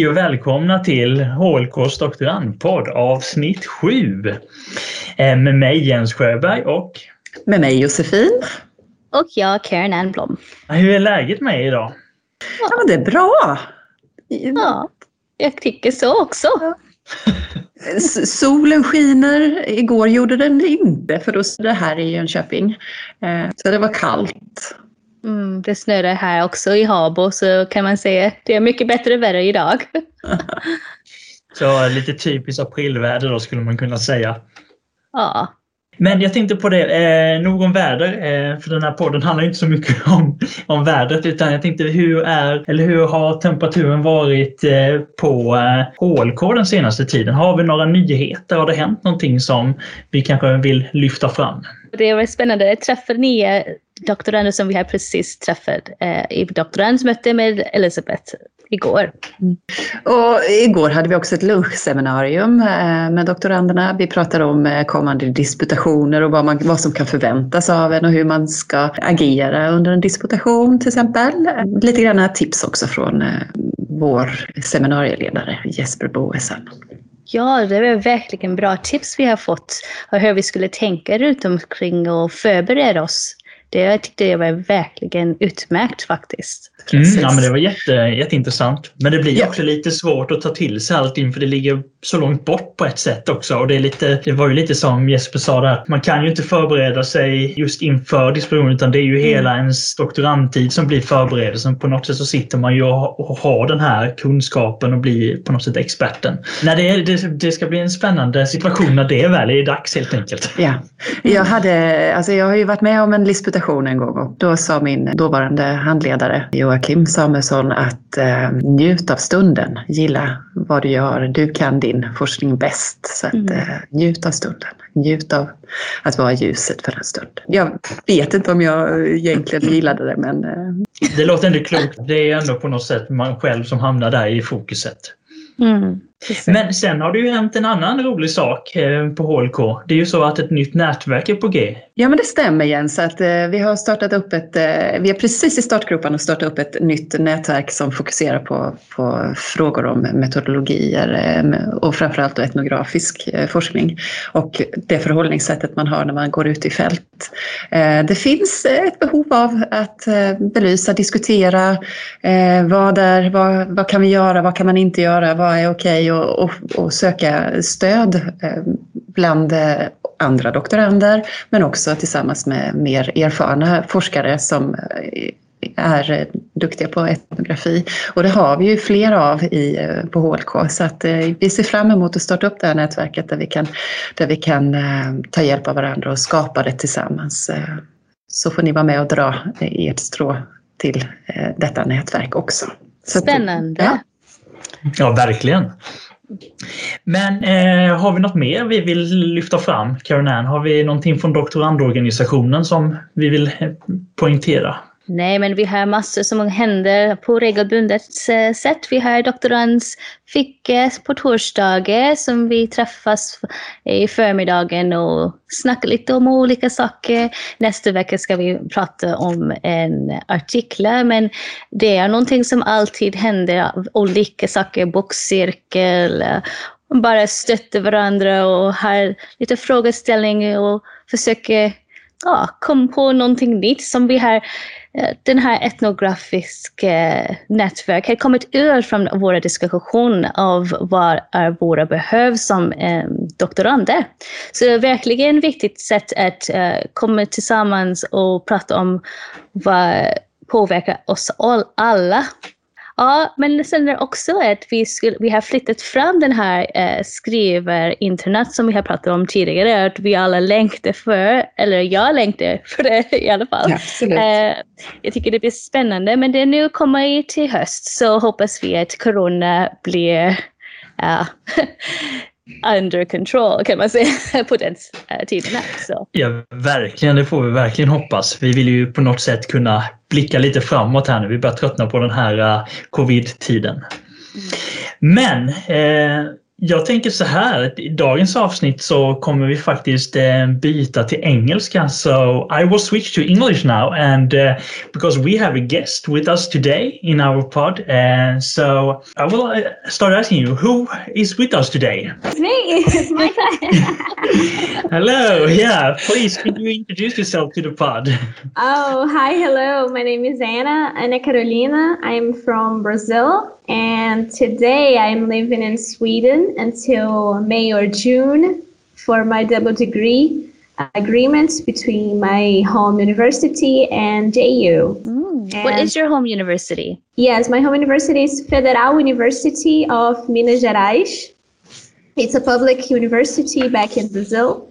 Hej och välkomna till HLKs doktorandpodd avsnitt 7. Eh, med mig Jens Sjöberg och med mig Josefin. Och jag Karen Ann Blom. Hur är läget med er idag? Ja, men det är bra. Ja, jag tycker så också. Ja. Solen skiner. Igår gjorde den inte för då det här i Jönköping. Eh, så det var kallt. Mm, det snöade här också i Habo så kan man säga det är mycket bättre väder idag. så lite typiskt aprilväder då skulle man kunna säga. Ja. Men jag tänkte på det, eh, nog om väder, eh, för den här podden handlar inte så mycket om, om vädret utan jag tänkte hur är, eller hur har temperaturen varit eh, på eh, HLK den senaste tiden? Har vi några nyheter? Har det hänt någonting som vi kanske vill lyfta fram? Det var spännande. Jag träffade nya doktorander som vi har precis träffat eh, i doktorandsmöte med Elisabeth igår. Mm. Och igår hade vi också ett lunchseminarium eh, med doktoranderna. Vi pratade om eh, kommande disputationer och vad, man, vad som kan förväntas av en och hur man ska agera under en disputation till exempel. Lite grann tips också från eh, vår seminarieledare Jesper Boesen. Ja, det var verkligen bra tips vi har fått och hur vi skulle tänka runt omkring och förbereda oss det tyckte jag var verkligen utmärkt faktiskt. Mm, ja, men det var jätte, jätteintressant. Men det blir ja. också lite svårt att ta till sig allting för det ligger så långt bort på ett sätt också. Och det, är lite, det var ju lite som Jesper sa där, man kan ju inte förbereda sig just inför disposition utan det är ju mm. hela ens doktorandtid som blir förberedelsen. På något sätt så sitter man ju och har den här kunskapen och blir på något sätt experten. När det, det, det ska bli en spännande situation när det väl är dags helt enkelt. Ja, jag, hade, alltså jag har ju varit med om en disputation en gång och då sa min dåvarande handledare Joakim Samuelsson att eh, njut av stunden, gilla vad du gör, du kan din forskning bäst. Så att, mm. eh, njut av stunden, njut av att vara ljuset för en stund. Jag vet inte om jag egentligen gillade det men... Eh. Det låter ändå klokt. Det är ändå på något sätt man själv som hamnar där i fokuset. Mm. Men sen har det ju hänt en annan rolig sak eh, på HLK. Det är ju så att ett nytt nätverk är på G. Ja men det stämmer Jens. Att, eh, vi har startat upp ett, eh, vi är precis i startgroparna och startat upp ett nytt nätverk som fokuserar på, på frågor om metodologier och framförallt etnografisk forskning. Och det förhållningssättet man har när man går ut i fält. Det finns ett behov av att belysa, diskutera vad, är, vad, vad kan vi göra, vad kan man inte göra, vad är okej och, och, och söka stöd eh, bland eh, andra doktorander men också tillsammans med mer erfarna forskare som eh, är duktiga på etnografi. Och det har vi ju flera av i, på HLK så att vi ser fram emot att starta upp det här nätverket där vi kan, där vi kan ta hjälp av varandra och skapa det tillsammans. Så får ni vara med och dra ert strå till detta nätverk också. Spännande! Att, ja ja, verkligen. Men eh, har vi något mer vi vill lyfta fram, Karin Ann? Har vi någonting från doktorandorganisationen som vi vill eh, poängtera? Nej, men vi har massor som händer på regelbundet sätt. Vi har doktorands ficka på torsdagar som vi träffas i förmiddagen och snackar lite om olika saker. Nästa vecka ska vi prata om en artikel, men det är någonting som alltid händer, olika saker, bokcirkel, bara stötta varandra och har lite frågeställningar och försöker ja, komma på någonting nytt som vi har Eh, den här etnografiska eh, nätverket har kommit ur från våra diskussioner av vad är våra behov som eh, doktorander. Så det är verkligen ett viktigt sätt att eh, komma tillsammans och prata om vad påverkar oss all, alla Ja, men sen är det också att vi, skulle, vi har flyttat fram den här eh, skriver-internet som vi har pratat om tidigare. Att vi alla längtar för, eller jag längtar för det i alla fall. Ja, eh, jag tycker det blir spännande, men det nu kommer till höst så hoppas vi att corona blir uh, under control kan man säga på den uh, tiden. Så. Ja, verkligen. Det får vi verkligen hoppas. Vi vill ju på något sätt kunna blicka lite framåt här nu. Vi börjar tröttna på den här uh, covid-tiden. Mm. Men eh, Jag tänker så här, i dagens avsnitt så kommer vi faktiskt uh, byta till engelska. So I will switch to English now and uh, because we have a guest with us today in our pod. Uh, so I will start asking you, who is with us today? It's me, it's my hello, yeah, please can you introduce yourself to the pod? Oh, hi, hello. My name is Anna, Ana Carolina. I'm from Brazil and today I'm living in Sweden until May or June for my double degree agreements between my home university and JU. Mm. And what is your home university? Yes, my home university is Federal University of Minas Gerais. It's a public university back in Brazil.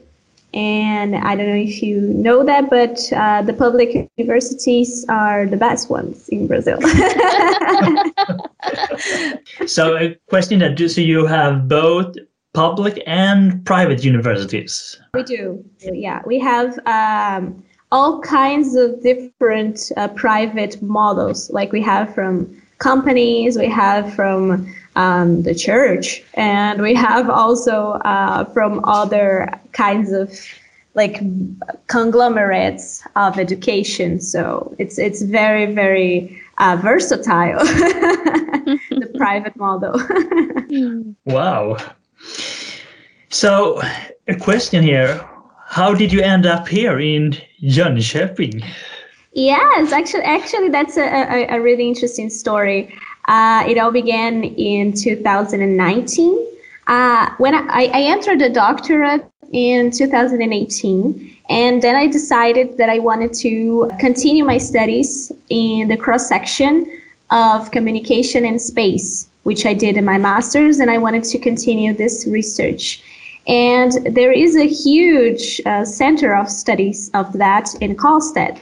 And I don't know if you know that, but uh, the public universities are the best ones in Brazil. so, a question that so you have both public and private universities? We do. Yeah, we have um, all kinds of different uh, private models, like we have from companies, we have from um, the church, and we have also uh, from other kinds of like conglomerates of education. So it's it's very very uh, versatile, the private model. wow. So a question here: How did you end up here in Jönköping? Yes, actually, actually, that's a, a, a really interesting story. Uh, it all began in 2019 uh, when I, I entered the doctorate in 2018. And then I decided that I wanted to continue my studies in the cross section of communication and space, which I did in my master's, and I wanted to continue this research. And there is a huge uh, center of studies of that in Karlstad.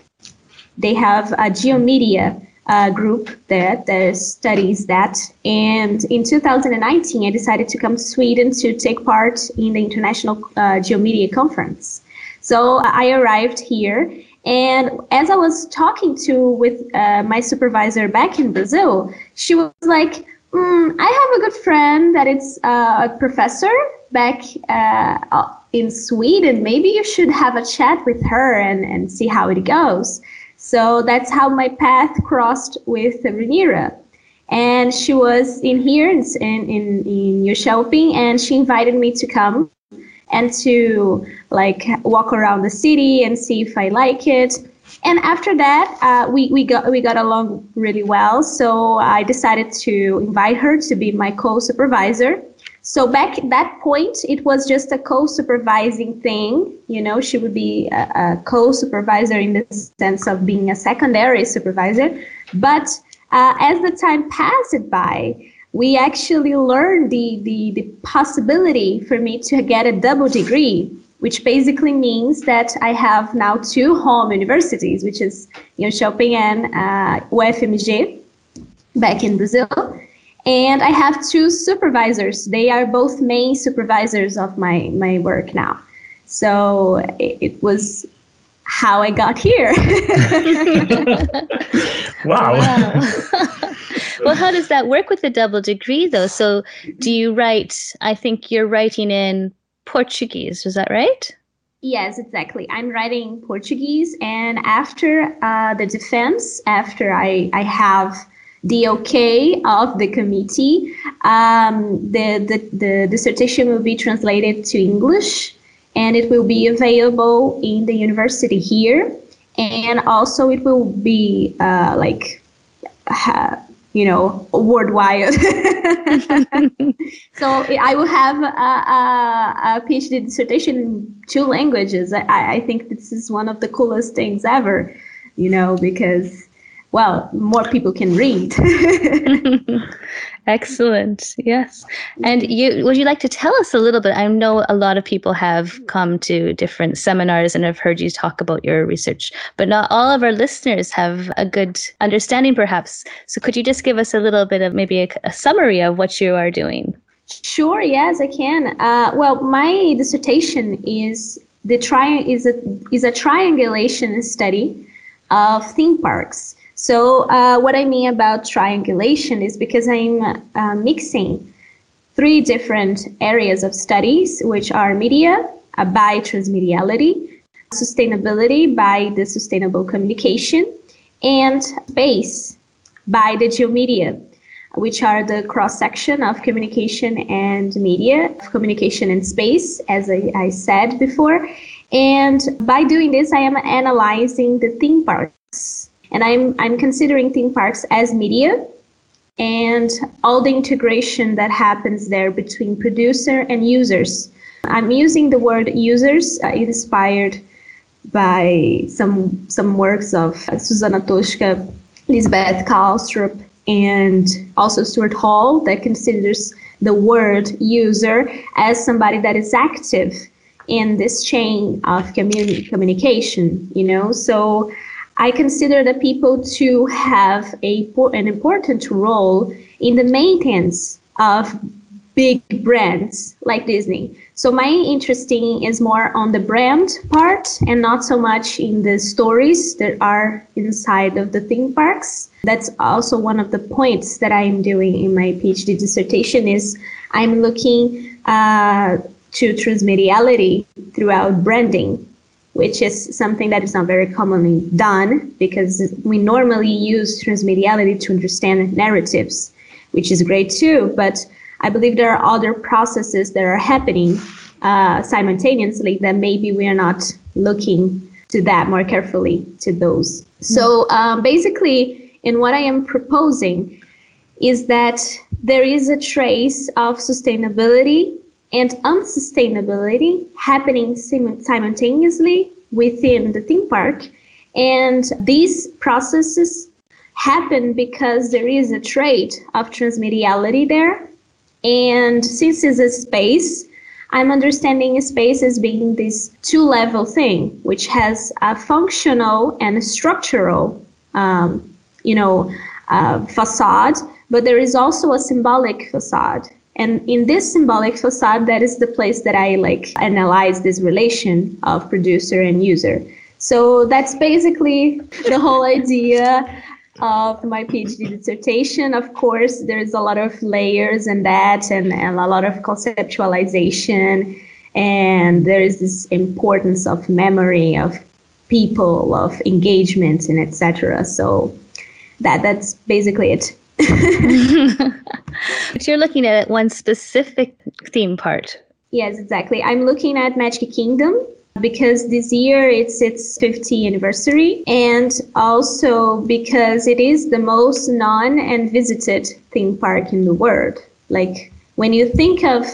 They have a geomedia uh, group there that studies that. And in 2019, I decided to come to Sweden to take part in the International uh, Geomedia Conference. So I arrived here. And as I was talking to with uh, my supervisor back in Brazil, she was like, mm, I have a good friend that is uh, a professor back uh, in Sweden. Maybe you should have a chat with her and, and see how it goes. So that's how my path crossed with Renira. And she was in here in, in, in Jönköping and she invited me to come and to like walk around the city and see if I like it. And after that, uh, we, we got we got along really well. So I decided to invite her to be my co-supervisor. So back at that point, it was just a co-supervising thing. You know, she would be a, a co-supervisor in the sense of being a secondary supervisor. But uh, as the time passed by, we actually learned the, the, the possibility for me to get a double degree, which basically means that I have now two home universities, which is Jönköping and uh, UFMG back in Brazil. And I have two supervisors. They are both main supervisors of my, my work now. So it, it was how I got here. wow. wow. well, how does that work with the double degree, though? So, do you write? I think you're writing in Portuguese. Is that right? Yes, exactly. I'm writing Portuguese, and after uh, the defense, after I I have the okay of the committee, um, the, the the dissertation will be translated to English, and it will be available in the university here, and also it will be uh, like. You know, worldwide. so I will have a, a, a, PhD dissertation in two languages. I, I think this is one of the coolest things ever, you know, because well, more people can read. Excellent. Yes. And you would you like to tell us a little bit? I know a lot of people have come to different seminars and have heard you talk about your research, but not all of our listeners have a good understanding perhaps. So could you just give us a little bit of maybe a, a summary of what you are doing? Sure, yes, I can. Uh, well, my dissertation is the tri- is a is a triangulation study of theme parks. So uh, what I mean about triangulation is because I'm uh, mixing three different areas of studies, which are media, uh, by transmediality, sustainability by the sustainable communication, and space by the geomedia, which are the cross section of communication and media, of communication and space, as I, I said before. And by doing this, I am analyzing the theme parks. And I'm, I'm considering theme parks as media and all the integration that happens there between producer and users. I'm using the word users uh, inspired by some some works of Susana Tosca, Lisbeth Klastrup, and also Stuart Hall that considers the word user as somebody that is active in this chain of communi- communication, you know. So I consider the people to have a an important role in the maintenance of big brands like Disney. So my interesting is more on the brand part and not so much in the stories that are inside of the theme parks. That's also one of the points that I'm doing in my PhD dissertation is I'm looking uh, to transmediality throughout branding which is something that is not very commonly done because we normally use transmediality to understand narratives, which is great too. But I believe there are other processes that are happening uh, simultaneously that maybe we are not looking to that more carefully to those. So um, basically, in what I am proposing is that there is a trace of sustainability and unsustainability happening sim- simultaneously within the theme park. And these processes happen because there is a trait of transmediality there. And since it's a space, I'm understanding space as being this two level thing, which has a functional and a structural, um, you know, uh, facade, but there is also a symbolic facade. And in this symbolic facade, that is the place that I like analyze this relation of producer and user. So that's basically the whole idea of my PhD dissertation. Of course, there's a lot of layers in that and, and a lot of conceptualization. And there is this importance of memory, of people, of engagement, and etc. So that that's basically it. But you're looking at one specific theme part. Yes, exactly. I'm looking at Magic Kingdom because this year it's its 50th anniversary and also because it is the most known and visited theme park in the world. Like when you think of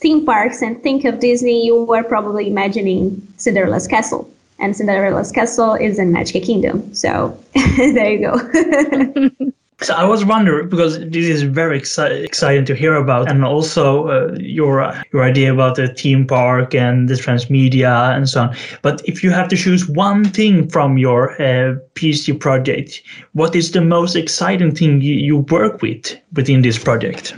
theme parks and think of Disney, you are probably imagining Cinderella's castle. And Cinderella's castle is in Magic Kingdom. So there you go. So I was wondering because this is very exci- exciting to hear about, and also uh, your your idea about the theme park and the transmedia and so on. But if you have to choose one thing from your uh, PhD project, what is the most exciting thing you, you work with within this project?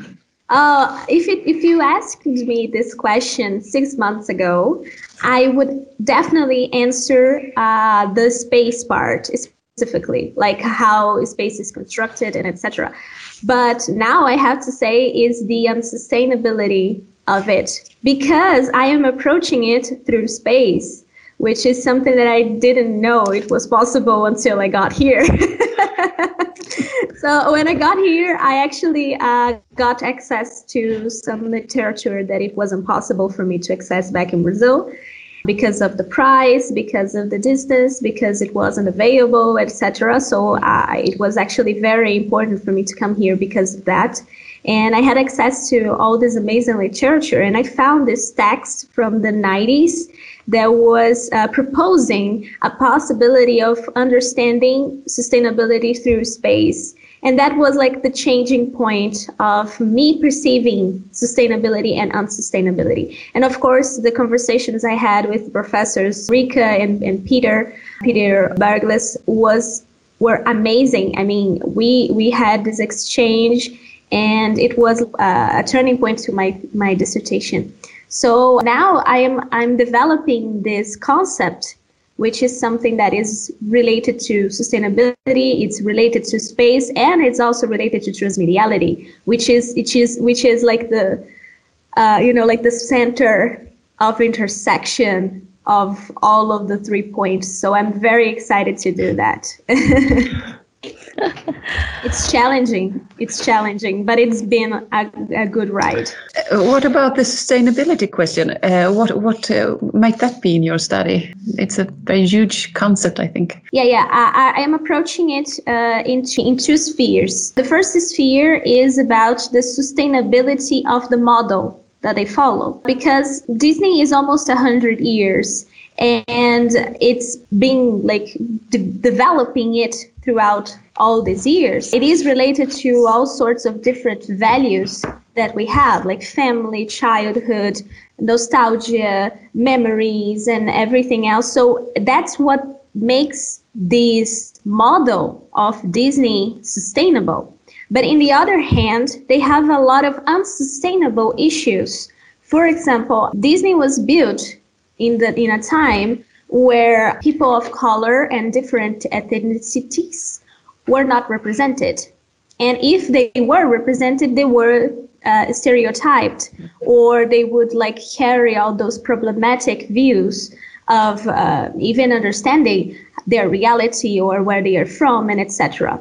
Uh, if it, if you asked me this question six months ago, I would definitely answer uh, the space part, specifically, like how space is constructed and etc. But now I have to say is the unsustainability of it because I am approaching it through space, which is something that I didn't know it was possible until I got here. so when I got here, I actually uh, got access to some literature that it wasn't possible for me to access back in Brazil because of the price, because of the distance, because it wasn't available, etc. So uh, it was actually very important for me to come here because of that. And I had access to all this amazing literature, and I found this text from the 90s that was uh, proposing a possibility of understanding sustainability through space and that was like the changing point of me perceiving sustainability and unsustainability. And of course, the conversations I had with professors Rika and, and Peter, Peter Berglez was were amazing. I mean, we we had this exchange and it was uh, a turning point to my my dissertation. So now I am I'm developing this concept which is something that is related to sustainability it's related to space and it's also related to transmediality which is which is which is like the uh, you know like the center of intersection of all of the three points. So i'm very excited to do that it's challenging. It's challenging, but it's been a, a good ride. Uh, what about the sustainability question? Uh, what what uh, might that be in your study? It's a very huge concept, I think. Yeah, yeah. I, I am approaching it uh, in, in two spheres. The first sphere is about the sustainability of the model that they follow because Disney is almost 100 years and it's been like de- developing it throughout all these years. It is related to all sorts of different values that we have, like family, childhood, nostalgia, memories, and everything else. So that's what makes this model of Disney sustainable. But in the other hand, they have a lot of unsustainable issues. For example, Disney was built in the in a time where people of color and different ethnicities were not represented. And if they were represented, they were uh, stereotyped or they would like carry all those problematic views of uh, even understanding their reality or where they are from and etc.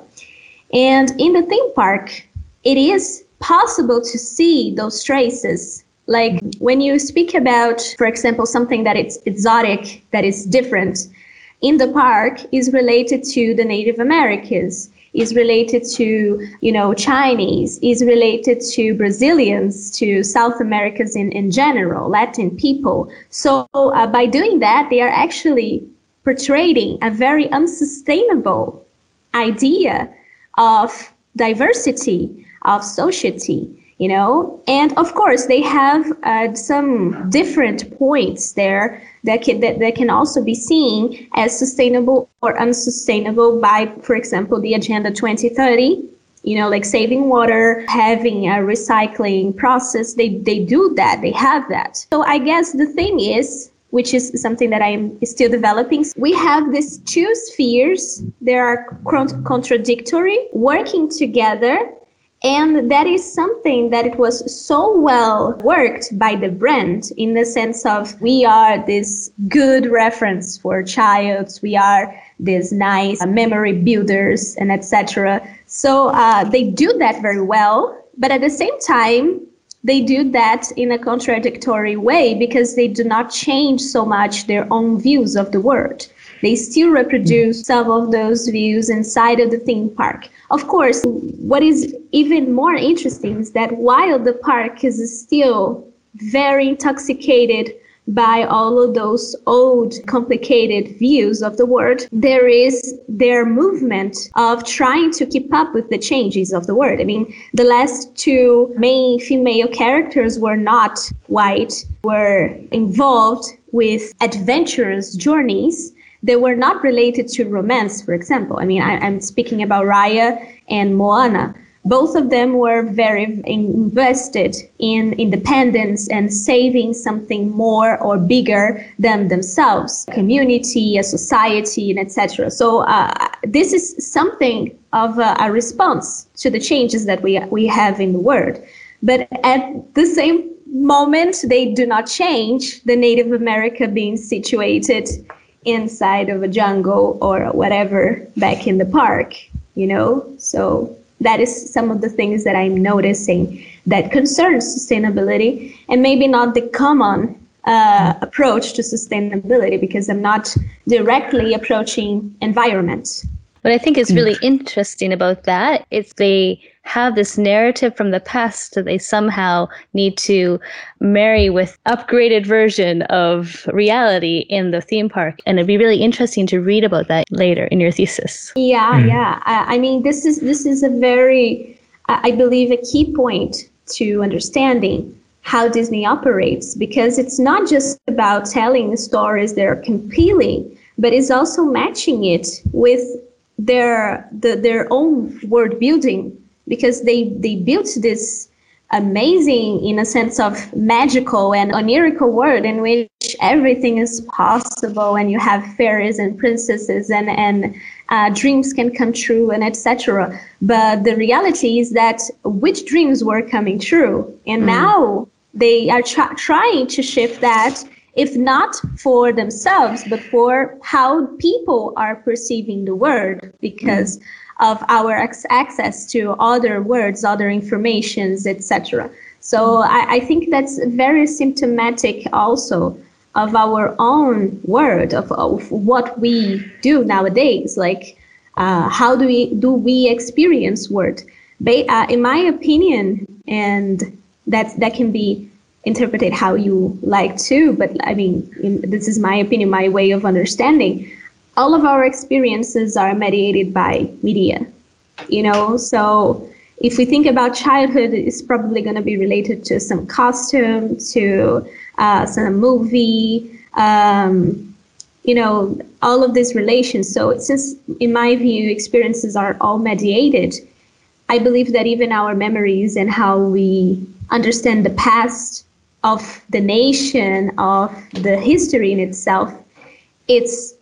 And in the theme park, it is possible to see those traces. Like when you speak about, for example, something that it's exotic, that is different, in the park is related to the Native Americans, is related to, you know, Chinese, is related to Brazilians, to South Americans in, in general, Latin people. So uh, by doing that, they are actually portraying a very unsustainable idea of diversity, of society you know and of course they have uh, some different points there that can that, that can also be seen as sustainable or unsustainable by for example the agenda 2030 you know like saving water having a recycling process they they do that they have that so i guess the thing is which is something that I'm still developing. We have these two spheres. They are contradictory, working together and that is something that it was so well worked by the brand in the sense of we are this good reference for childs, we are these nice memory builders and etc. So uh, they do that very well, but at the same time, they do that in a contradictory way because they do not change so much their own views of the world. They still reproduce mm-hmm. some of those views inside of the theme park. Of course, what is even more interesting is that while the park is still very intoxicated by all of those old, complicated views of the world, there is their movement of trying to keep up with the changes of the world. I mean, the last two main female characters were not white, were involved with adventurous journeys they were not related to romance, for example. I mean, I, am speaking about Raya and Moana. Both of them were very invested in independence and saving something more or bigger than themselves, a community, a society, and etc. So uh, this is something of a, a response to the changes that we we have in the world. But at the same moment, they do not change the Native America being situated inside of a jungle or whatever back in the park, you know? So that is some of the things that I'm noticing that concerns sustainability and maybe not the common uh, approach to sustainability because I'm not directly approaching environment. What I think is really interesting about that is they have this narrative from the past that they somehow need to marry with upgraded version of reality in the theme park. And it'd be really interesting to read about that later in your thesis. Yeah, mm. yeah. I, I mean, this is this is a very, I believe, a key point to understanding how Disney operates because it's not just about telling stories that are compelling, but it's also matching it with their the, their own world building because they they built this amazing in a sense of magical and onirical world in which everything is possible and you have fairies and princesses and and uh, dreams can come true and etc but the reality is that which dreams were coming true and mm. now they are tra- trying to shift that if not for themselves but for how people are perceiving the world because mm of our access to other words, other informations, etc. So I, I, think that's very symptomatic also of our own world of, of what we do nowadays. Like uh, how do we do we experience word? Ba- uh, in my opinion, and that that can be interpreted how you like to, but I mean in, this is my opinion, my way of understanding. All of our experiences are mediated by media you know? So if we think about childhood it's probably going to be related to some costume to uh, some movie um, you know all of these relations. So since in my view experiences are all mediated i believe that even our memories and how we understand the past of the nation of the history in itself it's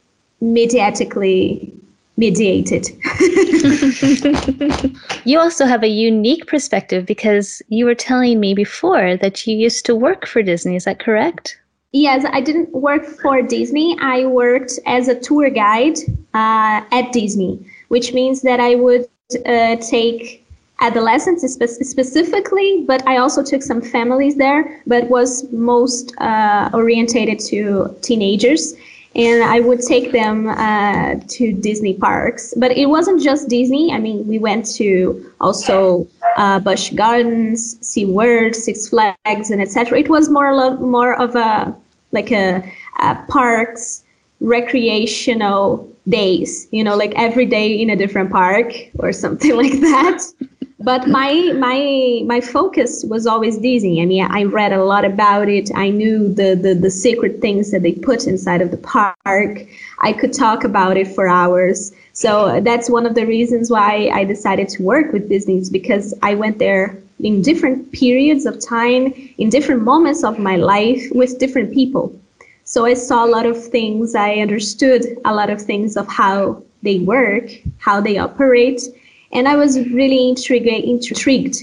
mediatically mediated. you also have a unique perspective because you were telling me before that you used to work for Disney. Is that correct? Yes, I didn't work for Disney. I worked as a tour guide uh, at Disney, which means that I would uh, take adolescents spe- specifically, but I also took some families there, but was most uh, orientated to teenagers and I would take them uh, to Disney parks. But it wasn't just Disney. I mean, we went to also uh, Busch Gardens, SeaWorld, Six Flags, and etc. It was more more of a like a, a parks recreational days. You know, like every day in a different park or something like that but my my my focus was always Disney. I mean, I read a lot about it. I knew the, the the secret things that they put inside of the park. I could talk about it for hours. So that's one of the reasons why I decided to work with Disney because I went there in different periods of time, in different moments of my life with different people. So I saw a lot of things. I understood a lot of things of how they work, how they operate, and I was really intrigued, intrigued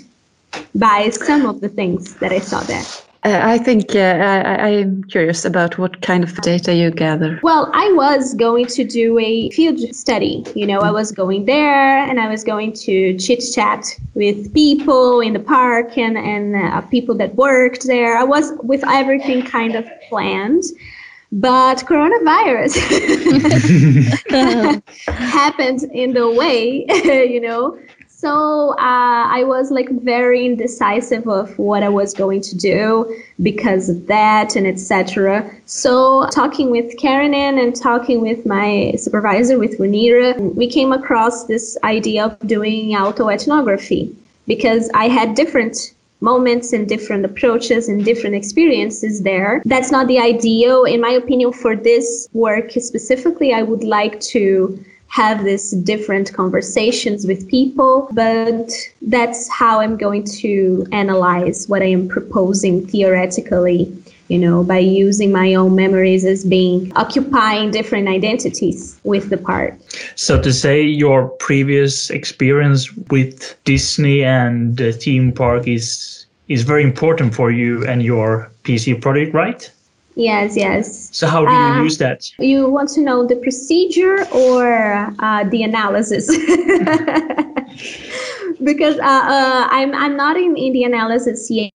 by some of the things that I saw there. Uh, I think uh, I, am curious about what kind of data you gather. Well, I was going to do a field study. You know, I was going there and I was going to chit chat with people in the park and, and uh, people that worked there. I was with everything kind of planned. But coronavirus happened in the way, you know. So uh, I was like very indecisive of what I was going to do because of that and etc. So talking with Karen and talking with my supervisor with Renira, we came across this idea of doing autoethnography because I had different moments and different approaches and different experiences there. That's not the ideal, in my opinion, for this work specifically. I would like to have these different conversations with people, but that's how I'm going to analyze what I am proposing theoretically you know, by using my own memories as being occupying different identities with the part. So to say your previous experience with Disney and the theme park is is very important for you and your PC project, right? Yes, yes. So how do you uh, use that? You want to know the procedure or uh, the analysis? because uh, uh, I'm I'm not in, in the analysis yet.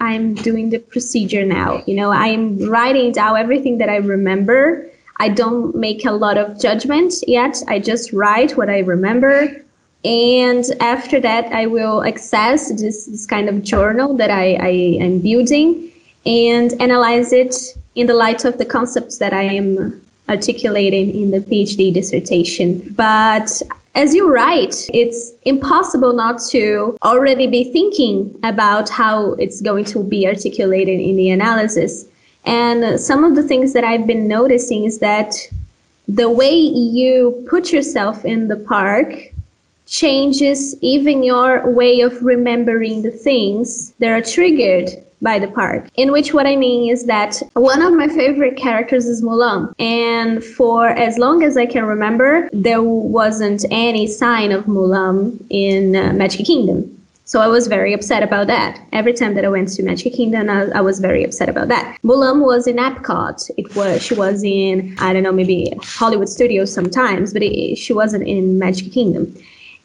I'm doing the procedure now. You know, I'm writing down everything that I remember. I don't make a lot of judgment yet. I just write what I remember. And after that, I will access this, this kind of journal that I, I am building and analyze it in the light of the concepts that I am articulating in the PhD dissertation. But as you write, it's impossible not to already be thinking about how it's going to be articulated in the analysis. And some of the things that I've been noticing is that the way you put yourself in the park changes even your way of remembering the things that are triggered by the park. In which what I mean is that one of my favorite characters is Mulan. And for as long as I can remember, there wasn't any sign of Mulan in uh, Magic Kingdom. So I was very upset about that. Every time that I went to Magic Kingdom, I, I, was very upset about that. Mulan was in Epcot. It was she was in I don't know maybe Hollywood Studios sometimes, but it, she wasn't in Magic Kingdom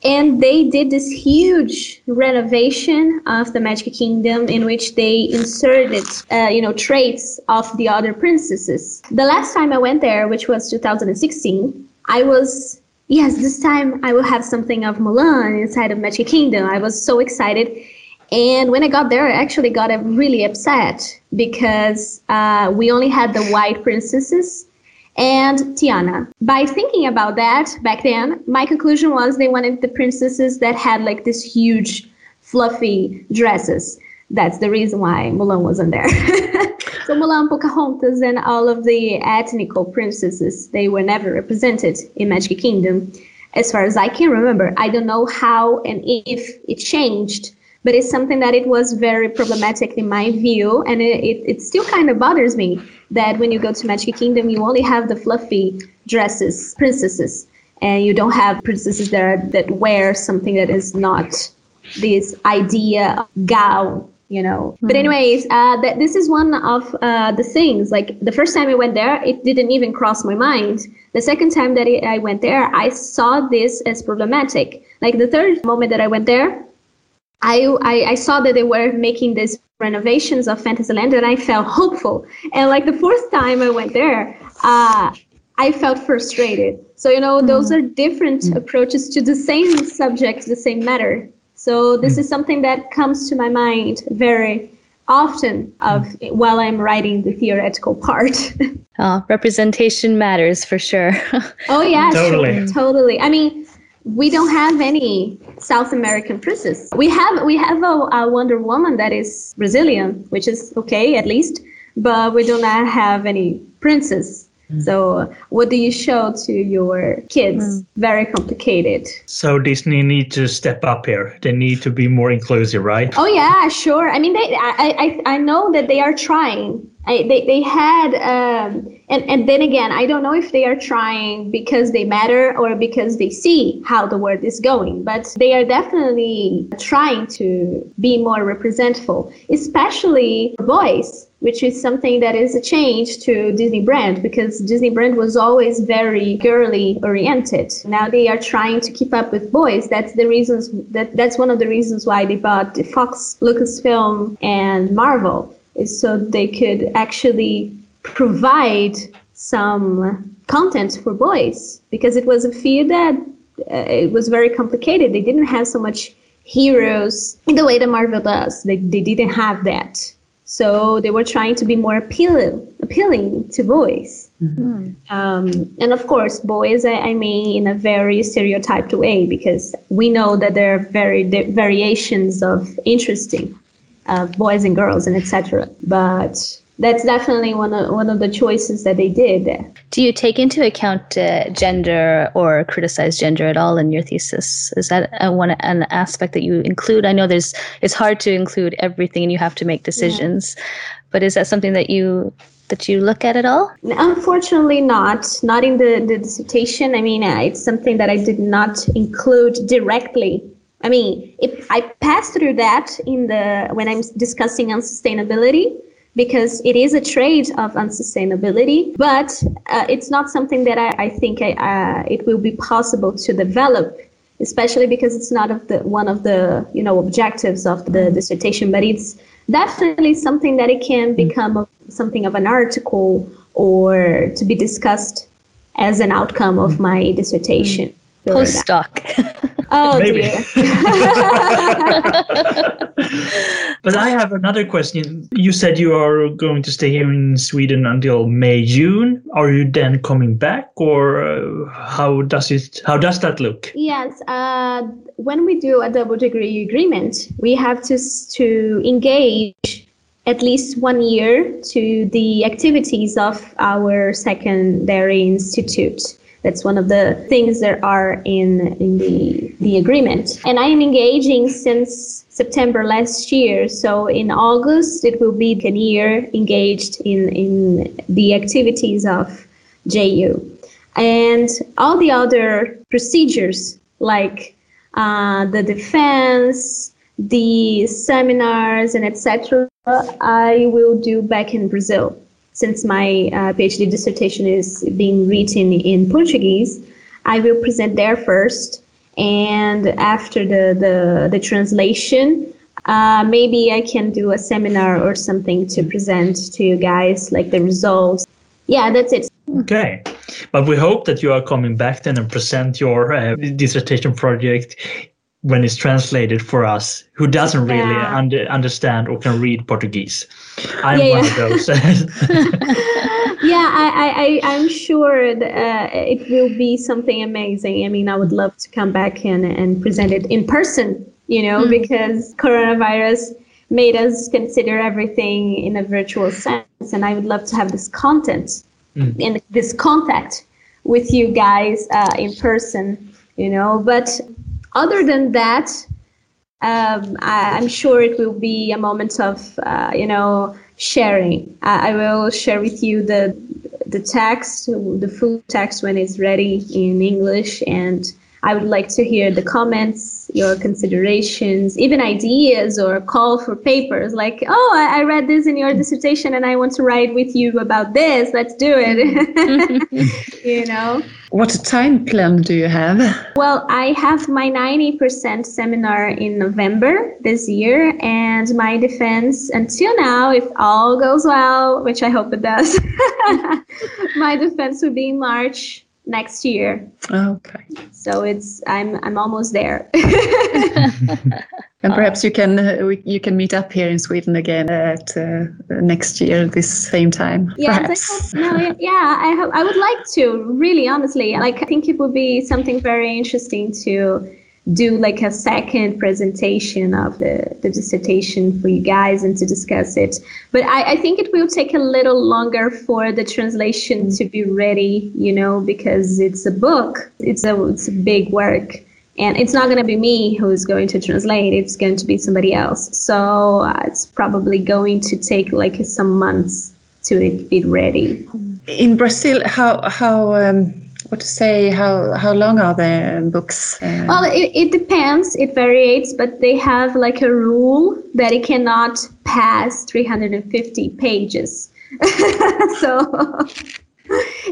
and they did this huge renovation of the magic kingdom in which they inserted uh, you know traits of the other princesses. The last time i went there which was 2016 i was yes this time i will have something of mulan inside of magic kingdom. I was so excited. And when i got there i actually got really upset because uh, we only had the white princesses and Tiana. By thinking about that back then, my conclusion was they wanted the princesses that had like this huge, fluffy dresses. That's the reason why Mulan wasn't there. so Mulan, Pocahontas, and all of the ethnical princesses, they were never represented in Magic Kingdom. As far as I can remember, I don't know how and if it changed but it's something that it was very problematic in my view and it, it, it, still kind of bothers me that when you go to magic kingdom you only have the fluffy dresses princesses and you don't have princesses that are, that wear something that is not this idea of gown you know? Mm-hmm. but anyways uh, that this is one of uh, the things like the first time i went there it didn't even cross my mind. The second time that i went there i saw this as problematic. Like the third moment that i went there I, I, I saw that they were making these renovations of Fantasyland and I felt hopeful. And like the fourth time I went there, uh, I felt frustrated. So, you know, mm. those are different mm. approaches to the same subject, the same matter. So this mm. is something that comes to my mind very often of mm. while I'm writing the theoretical part. oh, representation matters for sure. oh yeah, totally. Sure, totally. I mean, we don't have any South American princess. We have we have a, a, Wonder Woman that is Brazilian, which is okay at least, but we do not have any princess. Mm. So what do you show to your kids? Mm. Very complicated. So Disney need to step up here. They need to be more inclusive, right? Oh yeah, sure. I mean, they, I, I I know that they are trying. I, they they had um, and and then again i don't know if they are trying because they matter or because they see how the world is going but they are definitely trying to be more representful especially boys which is something that is a change to disney brand because disney brand was always very girly oriented. Now they are trying to keep up with boys. That's the reasons that that's one of the reasons why they bought fox lucasfilm and marvel is so they could actually provide some content for boys because it was a fear that uh, it was very complicated. They didn't have so much heroes in the way that Marvel does. They, they didn't have that. So they were trying to be more appealing, appealing to boys. Mm-hmm. Um, and of course, boys, I, I, mean, in a very stereotyped way, because we know that there are very variations of interesting uh, boys and girls and etc. But that's definitely one of one of the choices that they did. Do you take into account uh, gender or criticize gender at all in your thesis? Is that a, one an aspect that you include? I know there's it's hard to include everything and you have to make decisions, yeah. but is that something that you that you look at at all? Unfortunately, not. Not in the, the dissertation. I mean, uh, it's something that I did not include directly. I mean, if I passed through that in the when I'm discussing unsustainability because it is a trait of unsustainability, but uh, it's not something that I, I think I, uh, it will be possible to develop, especially because it's not of the one of the you know objectives of the dissertation, but it's definitely something that it can become a, something of an article or to be discussed as an outcome of my dissertation. Postdoc. Oh Maybe. dear. but I have another question. You said you are going to stay here in Sweden until May, June. Are you then coming back, or uh, how does it? How does that look? Yes. Uh, when we do a double degree agreement, we have to to engage at least one year to the activities of our secondary institute. That's one of the things that are in in the the agreement. And I am engaging since September last year. So in August, it will be a year engaged in in the activities of JU, and all the other procedures like uh, the defense, the seminars, and etc. I will do back in Brazil since my uh, PhD dissertation is being written in Portuguese, I will present there first, and after the the, the translation, uh, maybe I can do a seminar or something to present to you guys, like the results. Yeah, that's it. Okay, but we hope that you are coming back then and present your uh, dissertation project when it's translated for us who doesn't really yeah. under, understand or can read Portuguese. I'm yeah, one yeah. of those. yeah, I, I, I'm sure that, uh, it will be something amazing. I mean, I would love to come back and, and present it in person, you know, mm. because coronavirus made us consider everything in a virtual sense. And I would love to have this content mm. and this contact with you guys uh, in person, you know. But other than that, um, I, am sure it will be a moment of, uh, you know, sharing. I, I, will share with you the the text, the full text when it's ready in English, and I would like to hear the comments, your considerations, even ideas or call for papers like, oh, I, I, read this in your dissertation and I want to write with you about this. Let's do it. you know? What time plan do you have? Well, I have my 90% seminar in November this year, and my defense until now, if all goes well, which I hope it does, my defense will be in March next year. Okay. So it's I'm I'm almost there. and perhaps you can uh, you can meet up here in Sweden again at uh, next year this same time. Yeah, perhaps. no, yeah, I hope I would like to really honestly. Like I think it would be something very interesting to do like a second presentation of the, the dissertation for you guys and to discuss it. But I, I think it will take a little longer for the translation to be ready, you know, because it's a book. It's a it's a big work. And it's not going to be me who's going to translate. It's going to be somebody else. So uh, it's probably going to take like some months to it be ready. In Brazil, how how um, what to say how how long are the books uh, well it, it depends. It varies but they have like a rule that it cannot pass 350 pages. So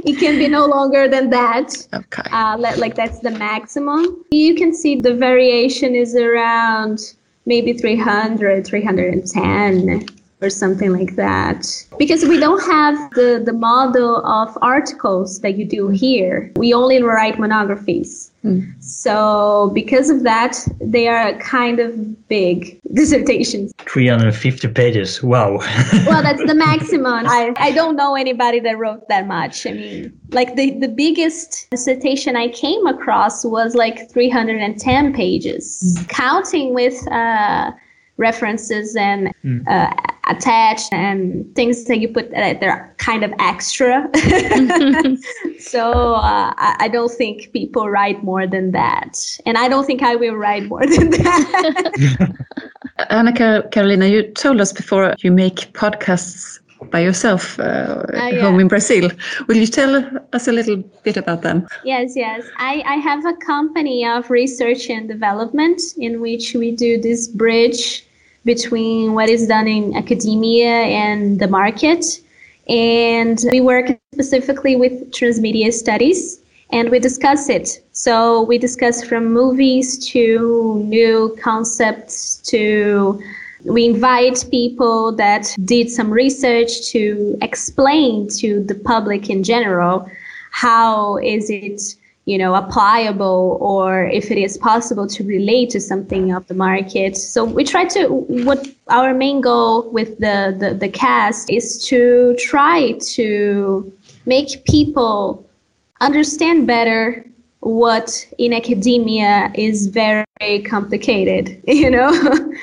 it can be no longer than that. Okay. Uh, like that's the maximum. You can see the variation is around maybe 300 310 or something like that. Because we don't have the, the model of articles that you do here. We only write monographies. Mm. So because of that, they are kind of big dissertations. 350 pages. Wow. well, that's the maximum. I, I don't know anybody that wrote that much. I mean, like the, the biggest dissertation I came across was like 310 pages, mm. counting with uh, references and mm. uh, attached and things that you put that are kind of extra. so uh, I, I, don't think people write more than that, and I don't think I will write more than that. Anna Carolina, you told us before you make podcasts by yourself uh, uh, yeah. home in Brazil. Will you tell us a little bit about them? Yes, yes. I, I have a company of research and development in which we do this bridge between what is done in academia and the market. And we work specifically with transmedia studies and we discuss it. So we discuss from movies to new concepts to we invite people that did some research to explain to the public in general how is it you know, applicable or if it is possible to relate to something of the market. So we try to, what our main goal with the, the, the cast is to try to make people understand better what in academia is very complicated, you know,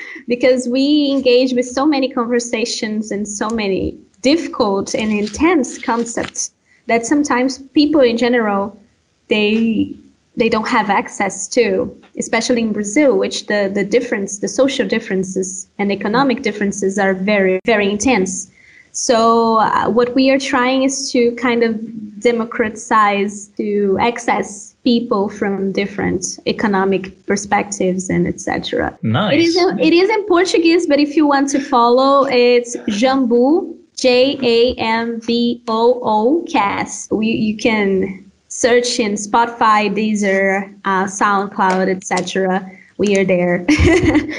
because we engage with so many conversations and so many difficult and intense concepts that sometimes people in general they they don't have access to, especially in Brazil, which the, the difference, the social differences and economic differences are very, very intense. So uh, what we are trying is to kind of democratize to access people from different economic perspectives and etc. Nice. It is it is in Portuguese, but if you want to follow, it's Jamboo J A M B O O Cast. We you can search in Spotify, Deezer, uh, SoundCloud, etc we are there.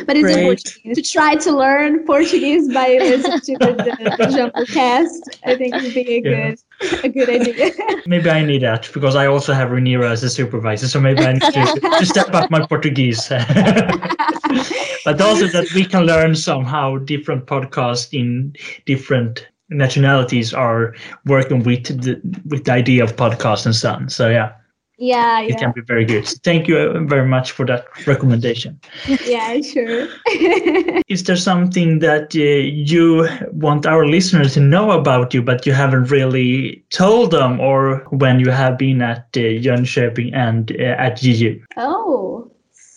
but it's important to try to learn Portuguese by listening to the, the, Jamboo cast. I think it would be a yeah. good a good idea. maybe I need that because I also have Renira as a supervisor, so maybe I need to, to step up my Portuguese. but also that we can learn somehow different podcasts in different nationalities are working with the with the idea of podcast and so on. So yeah yeah, it can be very good. Thank you very much for that recommendation. Yeah, sure. Is there something that uh, you want our listeners to know about you, but you haven't really told them, or when you have been at uh, Jönköping and uh, at JU? Oh,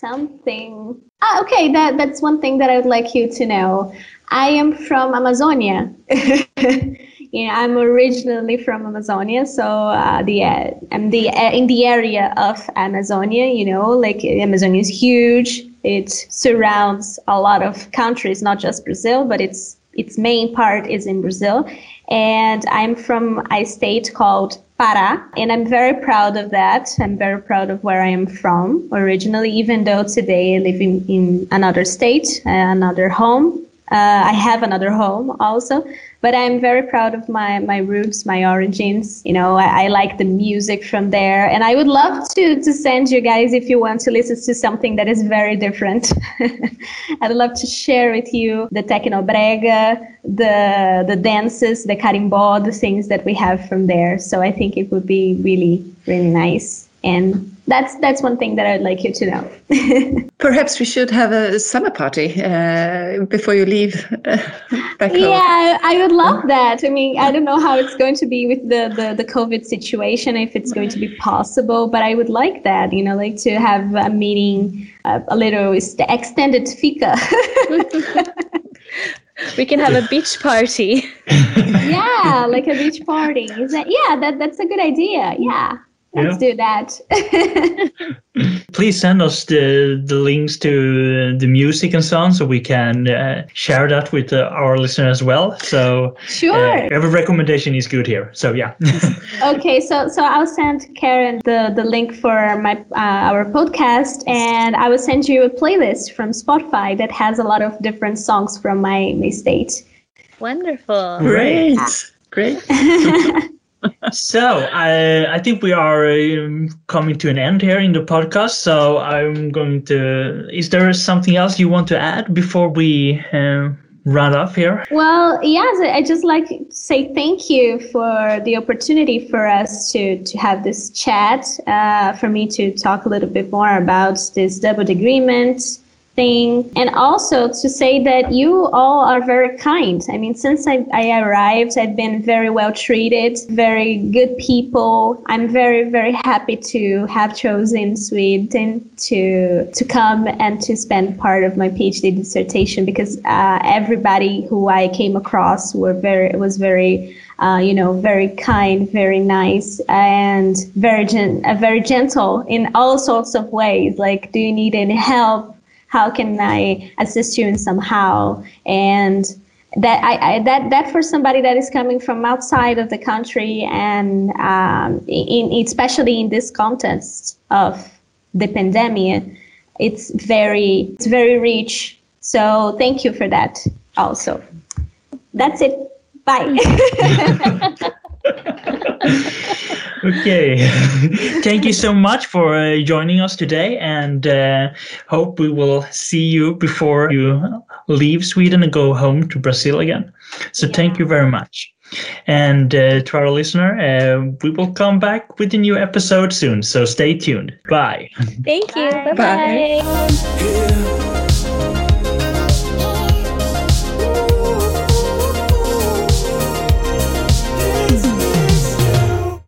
something. Ah, okay, that that's one thing that I would like you to know. I am from Amazonia. you know, I'm originally from Amazonia, so uh, the uh, I'm the uh, in the area of Amazonia. You know, like Amazonia is huge. It surrounds a lot of countries, not just Brazil, but its its main part is in Brazil. And I'm from a state called Pará, and I'm very proud of that. I'm very proud of where I am from originally, even though today I live in, in another state, uh, another home. Uh, I have another home also, but I'm very proud of my, my roots, my origins. You know, I, I, like the music from there. And I would love to, to send you guys, if you want to listen to something that is very different, I'd love to share with you the Tecnobrega, the, the dances, the carimbó, the things that we have from there. So I think it would be really, really nice. And that's that's one thing that I'd like you to know. Perhaps we should have a summer party uh, before you leave uh, back home. Yeah, I would love that. I mean, I don't know how it's going to be with the, the, the COVID situation, if it's going to be possible, but I would like that, you know, like to have a meeting, uh, a little extended fika. we can have a beach party. yeah, like a beach party. Is that, yeah, that, that's a good idea. Yeah. Let's yeah. do that. Please send us the, the links to the music and so on so we can uh, share that with uh, our listeners as well. So sure. Uh, every recommendation is good here. So yeah. okay, so so I'll send Karen the, the link for my uh, our podcast and I will send you a playlist from Spotify that has a lot of different songs from my, my state. Wonderful. Great. Great so I, I think we are um, coming to an end here in the podcast. So I'm going to. Is there something else you want to add before we uh, run off here? Well, yes, I just like to say thank you for the opportunity for us to to have this chat. Uh, for me to talk a little bit more about this double agreement thing. And also to say that you all are very kind. I mean, since I, I arrived, I've been very well treated, very good people. I'm very, very happy to have chosen Sweden to, to come and to spend part of my PhD dissertation because uh, everybody who I came across were very, was very, uh, you know, very kind, very nice, and very gen- uh, very gentle in all sorts of ways. Like, do you need any help? How can I assist you in somehow? And that I, I, that that for somebody that is coming from outside of the country and um, in especially in this context of the pandemic, it's very it's very rich. So thank you for that also. That's it. Bye. okay. Thank you so much for uh, joining us today and uh, hope we will see you before you leave Sweden and go home to Brazil again. So yeah. thank you very much. And uh, to our listener, uh, we will come back with a new episode soon. So stay tuned. Bye. Thank you. Bye bye.